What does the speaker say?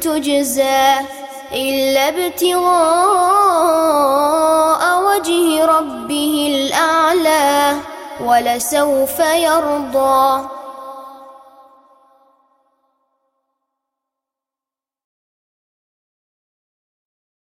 تجزى إلا ابتغاء وجه ربه الأعلى ولسوف يرضى